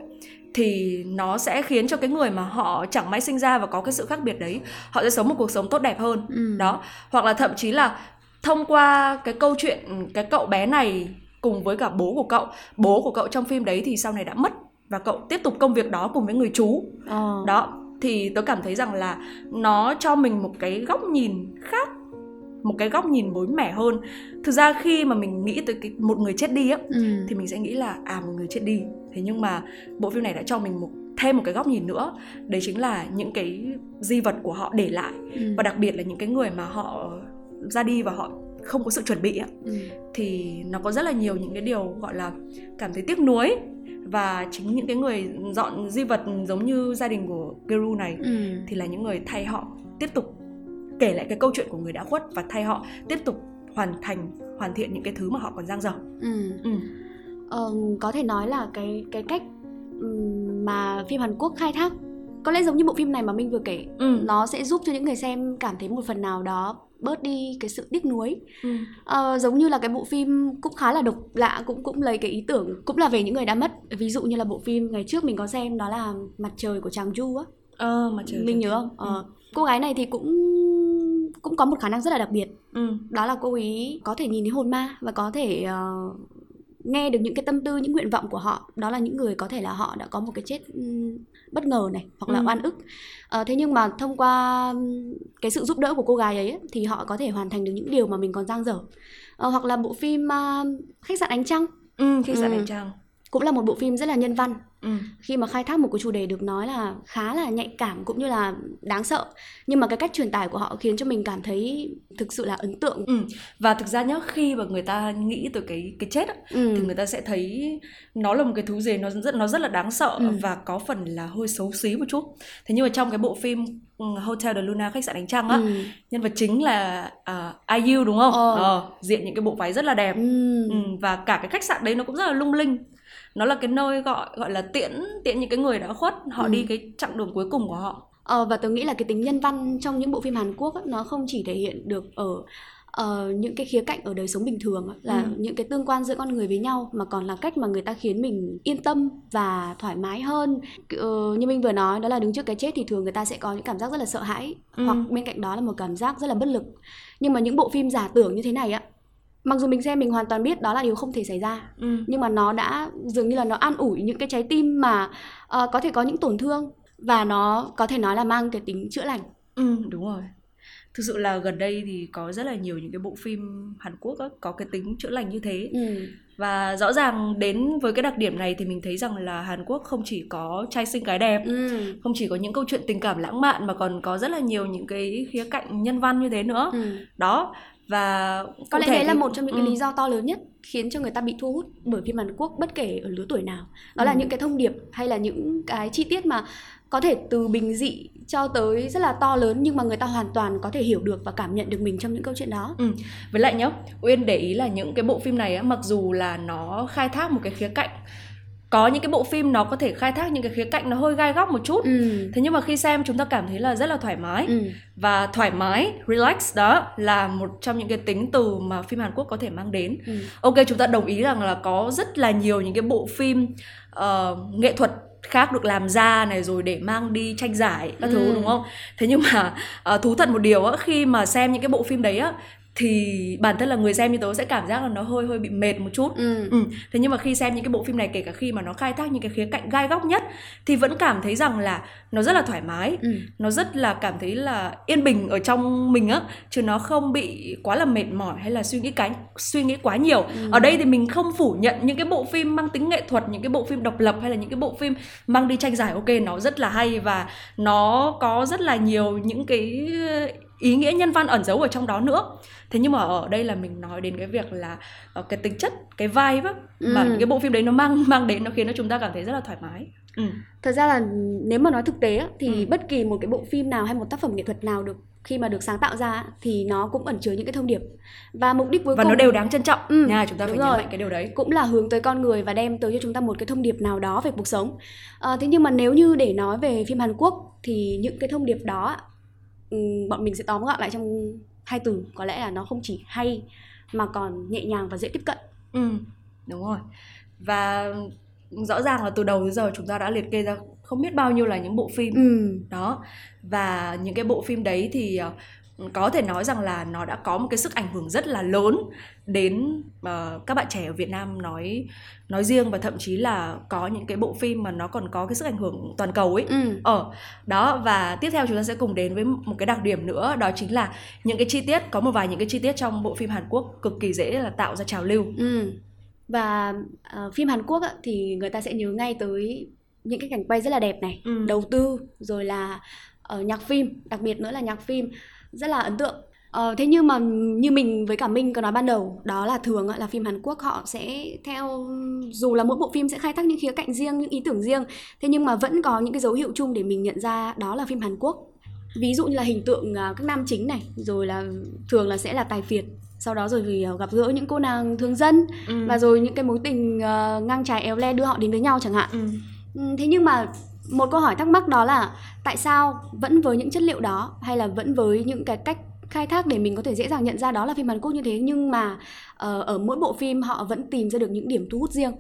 thì nó sẽ khiến cho cái người mà họ chẳng may sinh ra và có cái sự khác biệt đấy họ sẽ sống một cuộc sống tốt đẹp hơn ừ. đó hoặc là thậm chí là thông qua cái câu chuyện cái cậu bé này cùng với cả bố của cậu bố của cậu trong phim đấy thì sau này đã mất và cậu tiếp tục công việc đó cùng với người chú ờ. đó thì tôi cảm thấy rằng là nó cho mình một cái góc nhìn khác một cái góc nhìn mới mẻ hơn thực ra khi mà mình nghĩ tới cái một người chết đi á ừ. thì mình sẽ nghĩ là à một người chết đi thế nhưng mà bộ phim này đã cho mình một thêm một cái góc nhìn nữa đấy chính là những cái di vật của họ để lại ừ. và đặc biệt là những cái người mà họ ra đi và họ không có sự chuẩn bị ừ. thì nó có rất là nhiều những cái điều gọi là cảm thấy tiếc nuối và chính những cái người dọn di vật giống như gia đình của Geru này ừ. thì là những người thay họ tiếp tục kể lại cái câu chuyện của người đã khuất và thay họ tiếp tục hoàn thành hoàn thiện những cái thứ mà họ còn dang dở. Ừ.
Ừ. Ờ, có thể nói là cái cái cách mà phim Hàn Quốc khai thác có lẽ giống như bộ phim này mà Minh vừa kể ừ. nó sẽ giúp cho những người xem cảm thấy một phần nào đó bớt đi cái sự tiếc nuối. Ừ. à, giống như là cái bộ phim cũng khá là độc lạ cũng cũng lấy cái ý tưởng cũng là về những người đã mất. Ví dụ như là bộ phim ngày trước mình có xem đó là mặt trời của chàng du á.
Ờ mặt trời
mình nhớ không? Ờ, ừ. cô gái này thì cũng cũng có một khả năng rất là đặc biệt. Ừ. đó là cô ấy có thể nhìn thấy hồn ma và có thể uh, nghe được những cái tâm tư những nguyện vọng của họ đó là những người có thể là họ đã có một cái chết bất ngờ này hoặc là ừ. oan ức à, thế nhưng mà thông qua cái sự giúp đỡ của cô gái ấy thì họ có thể hoàn thành được những điều mà mình còn dang dở à, hoặc là bộ phim uh, khách sạn ánh trăng
ừ, khách sạn ừ. ánh trăng
cũng là một bộ phim rất là nhân văn ừ. khi mà khai thác một cái chủ đề được nói là khá là nhạy cảm cũng như là đáng sợ nhưng mà cái cách truyền tải của họ khiến cho mình cảm thấy thực sự là ấn tượng ừ.
và thực ra nhá khi mà người ta nghĩ từ cái cái chết á, ừ. thì người ta sẽ thấy nó là một cái thú gì nó rất nó rất là đáng sợ ừ. và có phần là hơi xấu xí một chút thế nhưng mà trong cái bộ phim ừ, Hotel de Luna khách sạn ánh trăng á ừ. nhân vật chính là uh, IU đúng không? Ờ. Ờ, diện những cái bộ váy rất là đẹp ừ. Ừ, và cả cái khách sạn đấy nó cũng rất là lung linh nó là cái nơi gọi gọi là tiễn tiễn những cái người đã khuất họ ừ. đi cái chặng đường cuối cùng của họ
ờ, và tôi nghĩ là cái tính nhân văn trong những bộ phim Hàn Quốc ấy, nó không chỉ thể hiện được ở uh, những cái khía cạnh ở đời sống bình thường là ừ. những cái tương quan giữa con người với nhau mà còn là cách mà người ta khiến mình yên tâm và thoải mái hơn uh, như mình vừa nói đó là đứng trước cái chết thì thường người ta sẽ có những cảm giác rất là sợ hãi ừ. hoặc bên cạnh đó là một cảm giác rất là bất lực nhưng mà những bộ phim giả tưởng như thế này á mặc dù mình xem mình hoàn toàn biết đó là điều không thể xảy ra ừ. nhưng mà nó đã dường như là nó an ủi những cái trái tim mà uh, có thể có những tổn thương và nó có thể nói là mang cái tính chữa lành
ừ đúng rồi thực sự là gần đây thì có rất là nhiều những cái bộ phim Hàn Quốc có cái tính chữa lành như thế
ừ.
và rõ ràng đến với cái đặc điểm này thì mình thấy rằng là Hàn Quốc không chỉ có trai xinh gái đẹp
Ừ.
không chỉ có những câu chuyện tình cảm lãng mạn mà còn có rất là nhiều những cái khía cạnh nhân văn như thế nữa
Ừ.
đó và
có lẽ đấy là một trong những cái
ừ.
lý do to lớn nhất khiến cho người ta bị thu hút bởi phim Hàn Quốc bất kể ở lứa tuổi nào đó là
Ừ.
những cái thông điệp hay là những cái chi tiết mà có thể từ bình dị cho tới rất là to lớn nhưng mà người ta hoàn toàn có thể hiểu được và cảm nhận được mình trong những câu chuyện đó
với lại nhá Uyên để ý là những cái bộ phim này á mặc dù là nó khai thác một cái khía cạnh có những cái bộ phim nó có thể khai thác những cái khía cạnh nó hơi gai góc một chút
ừ.
thế nhưng mà khi xem chúng ta cảm thấy là rất là thoải mái
Ừ.
và thoải mái relax đó là một trong những cái tính từ mà phim Hàn Quốc có thể mang đến
Ừ.
ok chúng ta đồng ý rằng là có rất là nhiều những cái bộ phim ờ, nghệ thuật khác được làm ra này rồi để mang đi tranh giải các thứ
Ừ.
đúng không thế nhưng mà ờ, thú thật một điều á khi mà xem những cái bộ phim đấy á thì bản thân là người xem như tớ sẽ cảm giác là nó hơi hơi bị mệt một chút
Ừ.
Ừ. Thế nhưng mà khi xem những cái bộ phim này kể cả khi mà nó khai thác những cái khía cạnh gai góc nhất thì vẫn cảm thấy rằng là nó rất là thoải mái,
Ừ.
nó rất là cảm thấy là yên bình ở trong mình á, chứ nó không bị quá là mệt mỏi hay là suy nghĩ cái suy nghĩ quá nhiều.
Ừ.
Ở đây thì mình không phủ nhận những cái bộ phim mang tính nghệ thuật, những cái bộ phim độc lập hay là những cái bộ phim mang đi tranh giải ok nó rất là hay và nó có rất là nhiều những cái ý nghĩa nhân văn ẩn giấu ở trong đó nữa thế nhưng mà ở đây là mình nói đến cái việc là ờ, cái tính chất cái vibe á mà
Ừ.
những cái bộ phim đấy nó mang mang đến nó khiến cho chúng ta cảm thấy rất là thoải mái ừ.
Thật ra là nếu mà nói thực tế á, thì
Ừ.
bất kỳ một cái bộ phim nào hay một tác phẩm nghệ thuật nào được khi mà được sáng tạo ra thì nó cũng ẩn chứa những cái thông điệp và mục đích cuối
và
cùng
nó đều đáng trân trọng
Ừ,
nha chúng ta phải
đúng
nhấn
rồi.
mạnh cái điều đấy
cũng là hướng tới con người và đem tới cho chúng ta một cái thông điệp nào đó về cuộc sống à, thế nhưng mà nếu như để nói về phim Hàn Quốc thì những cái thông điệp đó bọn mình sẽ tóm gọn lại trong hai từ. Có lẽ là nó không chỉ hay mà còn nhẹ nhàng và dễ tiếp cận.
Ừ đúng rồi. Và rõ ràng là từ đầu đến giờ chúng ta đã liệt kê ra không biết bao nhiêu là những bộ phim.
Ừ.
đó. Và những cái bộ phim đấy thì ờ, có thể nói rằng là nó đã có một cái sức ảnh hưởng rất là lớn đến ờ, các bạn trẻ ở Việt Nam nói nói riêng và thậm chí là có những cái bộ phim mà nó còn có cái sức ảnh hưởng toàn cầu ấy
Ừ.
ở đó và tiếp theo chúng ta sẽ cùng đến với một cái đặc điểm nữa đó chính là những cái chi tiết có một vài những cái chi tiết trong bộ phim Hàn Quốc cực kỳ dễ là tạo ra trào lưu
Ừ. Và ờ, phim Hàn Quốc á, thì người ta sẽ nhớ ngay tới những cái cảnh quay rất là đẹp này,
Ừ.
đầu tư rồi là ờ, nhạc phim, đặc biệt nữa là nhạc phim rất là ấn tượng. Ờ, thế nhưng mà như mình với cả Minh có nói ban đầu đó là thường là phim Hàn Quốc họ sẽ theo dù là mỗi bộ phim sẽ khai thác những khía cạnh riêng, những ý tưởng riêng, thế nhưng mà vẫn có những cái dấu hiệu chung để mình nhận ra đó là phim Hàn Quốc. Ví dụ như là hình tượng à, các nam chính này, rồi là thường là sẽ là tài phiệt sau đó rồi thì ờ, gặp gỡ những cô nàng thường dân
ừ.
và rồi những cái mối tình ờ, ngang trái éo le đưa họ đến với nhau chẳng hạn.
Ừ,
thế nhưng mà một câu hỏi thắc mắc đó là tại sao vẫn với những chất liệu đó hay là vẫn với những cái cách khai thác để mình có thể dễ dàng nhận ra đó là phim Hàn Quốc như thế? Nhưng mà ờ, ở mỗi bộ phim họ vẫn tìm ra được những điểm thu hút riêng.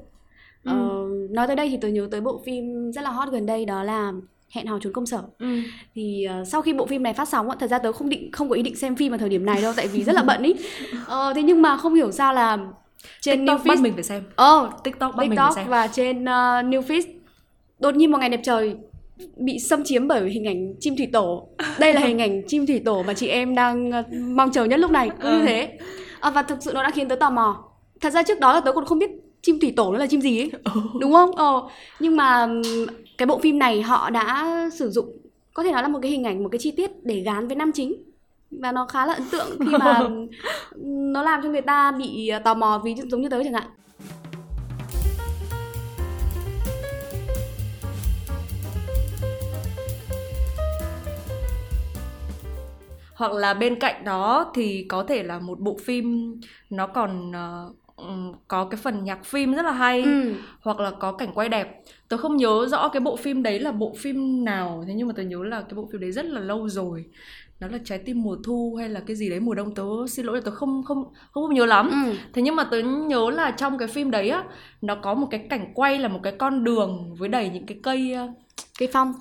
Ờ, nói tới đây thì tôi nhớ tới bộ phim rất là hot gần đây đó là hẹn hò trốn công sở.
Ừ.
thì ờ, sau khi bộ phim này phát sóng thật ra tớ không định không có ý định xem phim vào thời điểm này đâu tại vì rất là bận ý. Ờ, thế nhưng mà không hiểu sao là trên
TikTok
New
bắt mình phải xem.
Ờ,
TikTok bắt mình
TikTok
phải xem.
và trên uh, New Feed đột nhiên một ngày đẹp trời bị xâm chiếm bởi hình ảnh chim thủy tổ. Đây là hình ảnh chim thủy tổ mà chị em đang ờ, mong chờ nhất lúc này. Cứ như
Ừ.
thế. À, và thực sự nó đã khiến tớ tò mò. Thật ra trước đó là tớ còn không biết chim thủy tổ nó là chim gì ấy. Đúng không? Ờ. Nhưng mà cái bộ phim này họ đã sử dụng có thể nói là một cái hình ảnh một cái chi tiết để gán với nam chính. Và nó khá là ấn tượng khi mà nó làm cho người ta bị ờ, tò mò vì giống như tớ chẳng hạn
hoặc là bên cạnh đó thì có thể là một bộ phim nó còn ờ, có cái phần nhạc phim rất là hay
ừ.
hoặc là có cảnh quay đẹp. Tớ không nhớ rõ cái bộ phim đấy là bộ phim nào thế nhưng mà tớ nhớ là cái bộ phim đấy rất là lâu rồi. Nó là trái tim mùa thu hay là cái gì đấy mùa đông. Tớ xin lỗi là tớ không không không, không nhớ lắm.
Ừ.
thế nhưng mà tớ nhớ là trong cái phim đấy á nó có một cái cảnh quay là một cái con đường với đầy những cái cây
cây phong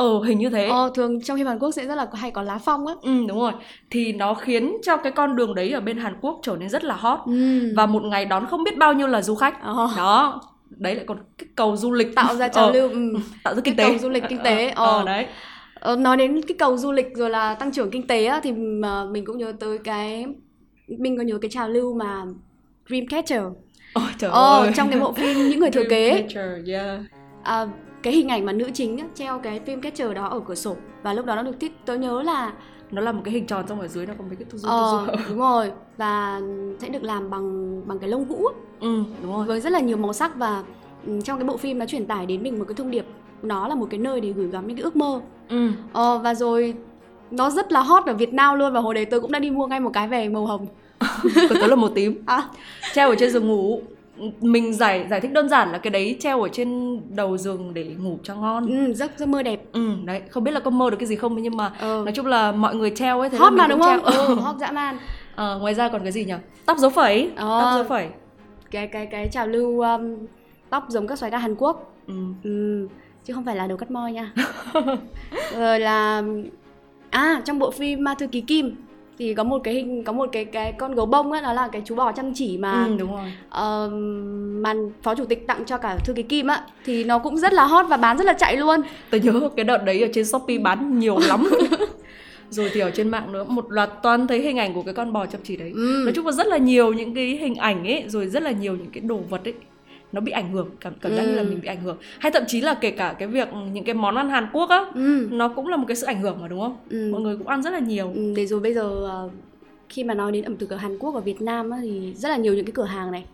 ờ hình như thế
ờ, thường trong phim Hàn Quốc sẽ rất là hay có lá phong á
ừ đúng rồi thì nó khiến cho cái con đường đấy ở bên Hàn Quốc trở nên rất là hot
ừ.
và một ngày đón không biết bao nhiêu là du khách
Ờ.
đó đấy lại còn kích cầu du lịch
tạo ra trào
Ờ,
lưu ừ.
tạo ra kinh
Kích
tế
cầu du lịch kinh tế,
ờ,
ờ.
đấy
Ờ, nói đến cái cầu du lịch rồi là tăng trưởng kinh tế á, thì mà mình cũng nhớ tới cái mình có nhớ cái trào lưu mà Dreamcatcher
Ôi trời
ờ,
ơi.
trong cái bộ phim những người thừa kế
yeah.
à, cái hình ảnh mà nữ chính á, treo cái phim catcher đó ở cửa sổ và lúc đó nó được thiết tớ nhớ là
Nó là một cái hình tròn xong ở dưới nó có mấy cái tu du tu
ờ,
du.
đúng rồi và sẽ được làm bằng bằng cái lông vũ
Ừ, đúng rồi.
với rất là nhiều màu sắc và ừ, trong cái bộ phim nó truyền tải đến mình một cái thông điệp nó là một cái nơi để gửi gắm những cái ước mơ
Ừ.
ờ, và rồi nó rất là hot ở Việt Nam luôn và hồi đấy tôi cũng đã đi mua ngay một cái về màu hồng
Của tớ là màu tím.
à,
Treo ở trên giường ngủ. Mình giải giải thích đơn giản là cái đấy treo ở trên đầu giường để ngủ cho ngon.
ừ, giấc giấc mơ đẹp
Ừ, đấy, không biết là có mơ được cái gì không nhưng mà
ờ.
nói chung là mọi người treo ấy thế
hot mà đúng không
treo.
ừ, hot dã man
Ờ, ngoài ra còn cái gì nhỉ? Tóc dấu phẩy.
Ờ.
Tóc dấu phẩy.
cái cái cái trào lưu um, tóc giống các xoáy ca Hàn Quốc
Ừ.
ừ, chứ không phải là đầu cắt moi nha rồi là à trong bộ phim Ma thư ký Kim thì có một cái hình có một cái cái con gấu bông á đó là cái chú bò chăm chỉ mà
ừ, đúng rồi.
ờ, mà phó chủ tịch tặng cho cả thư ký Kim á thì nó cũng rất là hot và bán rất là chạy luôn
Tớ nhớ cái đợt đấy ở trên Shopee bán nhiều lắm. Rồi thì ở trên mạng nữa một loạt toàn thấy hình ảnh của cái con bò chăm chỉ đấy.
ừ.
Nói chung là rất là nhiều những cái hình ảnh ấy rồi rất là nhiều những cái đồ vật ấy nó bị ảnh hưởng cảm cảm giác như là
Ừ.
mình bị ảnh hưởng hay thậm chí là kể cả cái việc những cái món ăn Hàn Quốc á
Ừ.
nó cũng là một cái sự ảnh hưởng mà đúng không
Ừ.
mọi người cũng ăn rất là nhiều
Ừ, để rồi bây giờ ờ, khi mà nói đến ẩm thực ở Hàn Quốc và Việt Nam á, thì rất là nhiều những cái cửa hàng này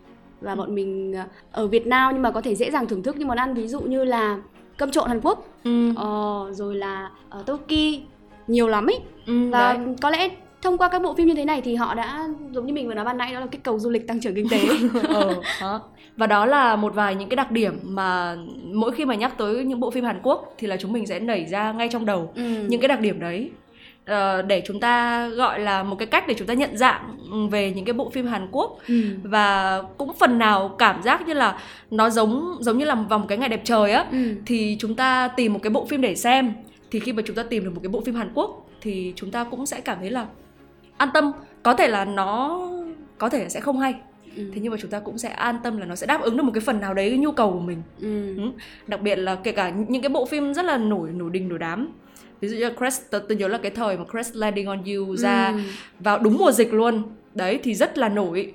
và
Ừ.
bọn mình ờ, ở Việt Nam nhưng mà có thể dễ dàng thưởng thức những món ăn ví dụ như là cơm trộn Hàn Quốc
ừ.
ờ, rồi là uh, toki nhiều lắm ấy
Ừ,
và
đấy.
có lẽ thông qua các bộ phim như thế này thì họ đã giống như mình vừa nói ban nãy đó là kích cầu du lịch tăng trưởng kinh tế
ờ, đó. và đó là một vài những cái đặc điểm mà mỗi khi mà nhắc tới những bộ phim Hàn Quốc thì là chúng mình sẽ nảy ra ngay trong đầu
ừ.
những cái đặc điểm đấy Ờ, để chúng ta gọi là một cái cách để chúng ta nhận dạng về những cái bộ phim Hàn Quốc
ừ.
và cũng phần nào cảm giác như là nó giống giống như là vào một cái ngày đẹp trời á
Ừ.
thì chúng ta tìm một cái bộ phim để xem thì khi mà chúng ta tìm được một cái bộ phim Hàn Quốc thì chúng ta cũng sẽ cảm thấy là an tâm có thể là nó có thể sẽ không hay
Ừ.
thế nhưng mà chúng ta cũng sẽ an tâm là nó sẽ đáp ứng được một cái phần nào đấy cái nhu cầu của mình
Ừ.
Ừ. đặc biệt là kể cả những cái bộ phim rất là nổi nổi đình nổi đám ví dụ như Crash tôi, tôi nhớ là cái thời mà Crash Landing on You ra
Ừ.
vào đúng mùa dịch luôn đấy thì rất là nổi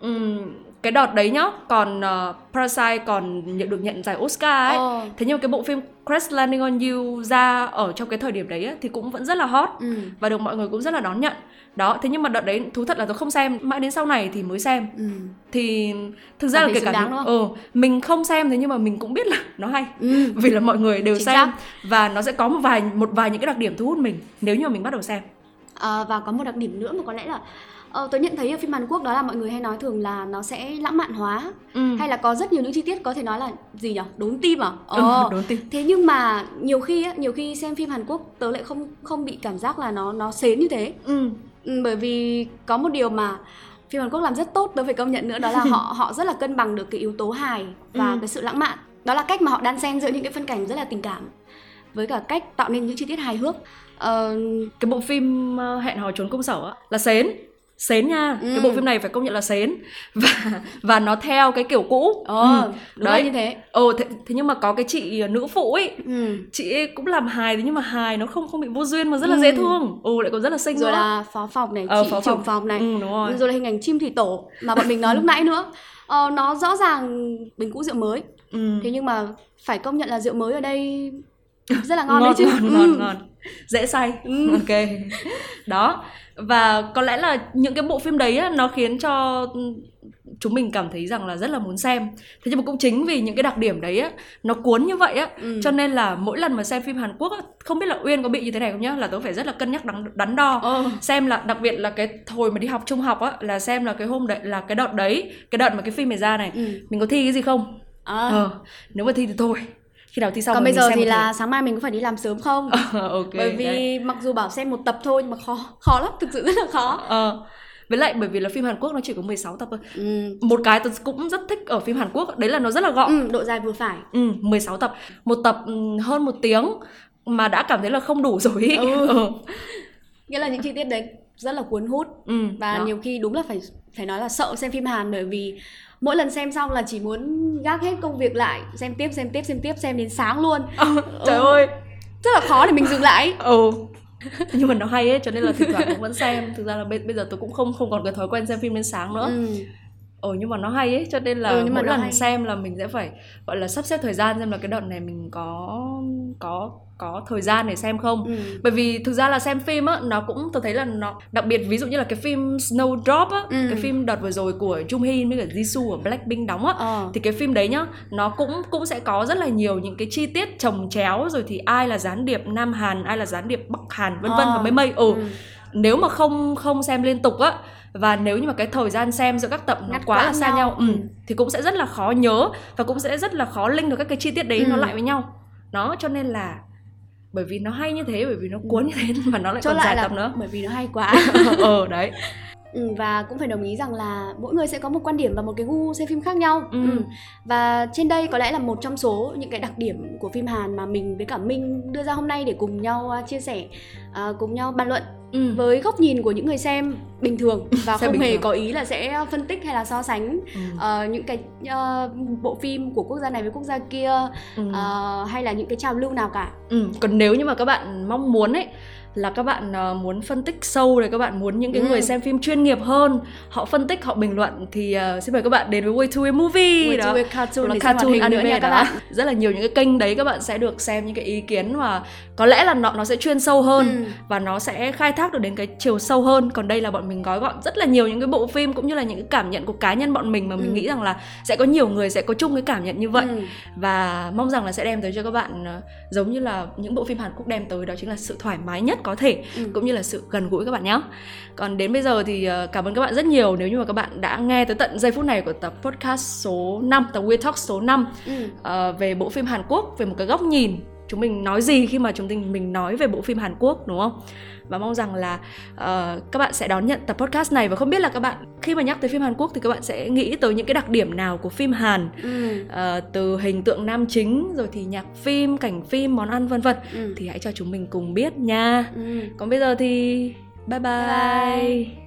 Ừm, cái đợt đấy nhá còn uh, Parasite còn nhận được nhận giải Oscar ấy
Ờ.
thế nhưng mà cái bộ phim Crash Landing on You ra ở trong cái thời điểm đấy ấy, thì cũng vẫn rất là hot
Ừ.
và được mọi người cũng rất là đón nhận đó thế nhưng mà đợt đấy thú thật là tôi không xem mãi đến sau này thì mới xem
Ừ.
thì thực ra
Cảm
là kể cả
đáng đúng
ừ, mình không xem thế nhưng mà mình cũng biết là nó hay
Ừ.
vì là mọi người đều
Chính
xem
xác.
và nó sẽ có một vài một vài những cái đặc điểm thu hút mình nếu như mà mình bắt đầu xem
À, và có một đặc điểm nữa mà có lẽ là ờ, tôi nhận thấy ở phim Hàn Quốc đó là mọi người hay nói thường là nó sẽ lãng mạn hóa
ừ.
hay là có rất nhiều những chi tiết có thể nói là gì nhỉ đốn tim à
ừ, đốn tim
thế nhưng mà nhiều khi á, nhiều khi xem phim Hàn Quốc tớ lại không không bị cảm giác là nó nó xến như thế
ừ.
Ừ, bởi vì có một điều mà phim Hàn Quốc làm rất tốt tớ phải công nhận nữa đó là họ họ rất là cân bằng được cái yếu tố hài và
Ừ.
cái sự lãng mạn. Đó là cách mà họ đan xen giữa những cái phân cảnh rất là tình cảm với cả cách tạo nên những chi tiết hài hước. Ờ,
cái bộ phim ờ, hẹn hò trốn công sở á, là sến sến nha
Ừ.
cái bộ phim này phải công nhận là sến và và nó theo cái kiểu cũ
ờ,
ừ.
đúng
đấy
như thế
ồ thế, thế nhưng mà có cái chị nữ phụ ấy
ừ.
chị ấy cũng làm hài thế nhưng mà hài nó không không bị vô duyên mà rất là
Ừ.
dễ thương ừ lại còn rất là xinh
rồi
nữa
là phó phòng này
Ờ,
chị
phó
trưởng
phòng.
phòng này
ừ đúng rồi
rồi là hình ảnh chim thủy tổ mà bọn mình nói lúc nãy nữa ờ, nó rõ ràng bình cũ rượu mới
ừ.
thế nhưng mà phải công nhận là rượu mới ở đây rất là ngon,
ngon
đấy chứ
ngon
Ừ.
ngon ngon dễ say
Ừ.
ok đó và có lẽ là những cái bộ phim đấy á, nó khiến cho chúng mình cảm thấy rằng là rất là muốn xem thế nhưng mà cũng chính vì những cái đặc điểm đấy á nó cuốn như vậy á
Ừ.
cho nên là mỗi lần mà xem phim Hàn Quốc á, không biết là Uyên có bị như thế này không nhá là tớ phải rất là cân nhắc đắn, đắn đo
Ờ.
xem là đặc biệt là cái hồi mà đi học trung học á là xem là cái hôm đấy là cái đợt đấy cái đợt mà cái phim này ra này
Ừ.
mình có thi cái gì không
À.
ờ nếu mà thi thì thôi khi nào thi xong
còn bây giờ thì là sáng mai mình có phải đi làm sớm không
thể. ok
bởi vì
đấy.
mặc dù bảo xem một tập thôi nhưng mà khó khó lắm thực sự rất là khó
Ờ. Với lại bởi vì là phim Hàn Quốc nó chỉ có 16 tập thôi.
ừ.
Một cái tôi cũng rất thích ở phim Hàn Quốc đấy là nó rất là gọn.
ừ, độ dài vừa phải
Ừ, 16 tập. Một tập ừ, hơn một tiếng mà đã cảm thấy là không đủ rồi. ý.
Ừ.
Ừ.
nghĩa là những chi tiết đấy rất là cuốn hút
Ừ,
và
đó.
nhiều khi đúng là phải phải nói là sợ xem phim Hàn bởi vì mỗi lần xem xong là chỉ muốn gác hết công việc lại xem tiếp xem tiếp xem tiếp xem đến sáng luôn
Ờ, trời
Ừ.
ơi.
rất là khó để mình dừng lại
ừ nhưng mà nó hay ấy cho nên là thỉnh thoảng cũng vẫn xem thực ra là bây, bây giờ tôi cũng không không còn cái thói quen xem phim đến sáng nữa ừ ừ nhưng mà nó hay ấy cho nên là ừ, nhưng mỗi lần hay. xem là mình sẽ phải gọi là sắp xếp thời gian xem là cái đợt này mình có có có thời gian để xem không ừ. bởi vì thực ra là xem phim á nó cũng tôi thấy là nó đặc biệt ví dụ như là cái phim Snowdrop á ừ. cái phim đợt vừa rồi của Jung Hin với cả Jisoo ở Blackpink đóng á ờ. thì cái phim đấy nhá nó cũng cũng sẽ có rất là nhiều những cái chi tiết chồng chéo rồi thì ai là gián điệp Nam Hàn ai là gián điệp Bắc Hàn vân vân ờ. và mấy mây ừ. ừ nếu mà không không xem liên tục á và nếu như mà cái thời gian xem giữa các tập nó quá là xa nhau, nhau ừ, thì cũng sẽ rất là khó nhớ và cũng sẽ rất là khó link được các cái chi tiết đấy ừ. nó lại với nhau nó cho nên là bởi vì nó hay như thế bởi vì nó cuốn như thế mà nó lại cho còn lại dài tập nữa.
bởi vì nó hay quá.
Ờ đấy
Ừ, và cũng phải đồng ý rằng là mỗi người sẽ có một quan điểm và một cái gu xem phim khác nhau ừ. Ừ. và trên đây có lẽ là một trong số những cái đặc điểm của phim Hàn mà mình với cả Minh đưa ra hôm nay để cùng nhau uh, chia sẻ uh, cùng nhau bàn luận ừ. với góc nhìn của những người xem bình thường và xem không hề thường. có ý là sẽ phân tích hay là so sánh ừ. uh, những cái uh, bộ phim của quốc gia này với quốc gia kia ừ. uh, hay là những cái trào lưu nào cả
ừ. còn nếu như mà các bạn mong muốn ấy là các bạn uh, muốn phân tích sâu rồi các bạn muốn những cái ừ. người xem phim chuyên nghiệp hơn họ phân tích họ bình luận thì uh, xin mời các bạn đến với Way to a Movie
Way đó to a cartoon
là cartoon anime nha các bạn rất là nhiều những cái kênh đấy các bạn sẽ được xem những cái ý kiến mà có lẽ là nó nó sẽ chuyên sâu hơn ừ. và nó sẽ khai thác được đến cái chiều sâu hơn còn đây là bọn mình gói gọn rất là nhiều những cái bộ phim cũng như là những cái cảm nhận của cá nhân bọn mình mà mình ừ. nghĩ rằng là sẽ có nhiều người sẽ có chung cái cảm nhận như vậy ừ. và mong rằng là sẽ đem tới cho các bạn uh, giống như là những bộ phim Hàn Quốc đem tới đó chính là sự thoải mái nhất có thể ừ. cũng như là sự gần gũi các bạn nhé còn đến bây giờ thì ờ, cảm ơn các bạn rất nhiều nếu như mà các bạn đã nghe tới tận giây phút này của tập podcast số 5 tập We Talk số 5 ừ. uh, về bộ phim Hàn Quốc về một cái góc nhìn chúng mình nói gì khi mà chúng mình mình nói về bộ phim Hàn Quốc đúng không? Và mong rằng là uh, các bạn sẽ đón nhận tập podcast này và không biết là các bạn khi mà nhắc tới phim Hàn Quốc thì các bạn sẽ nghĩ tới những cái đặc điểm nào của phim Hàn ừ. uh, từ hình tượng nam chính rồi thì nhạc phim, cảnh phim, món ăn vân vân ừ. thì hãy cho chúng mình cùng biết nha. Ừ. Còn bây giờ thì bye bye. bye, bye.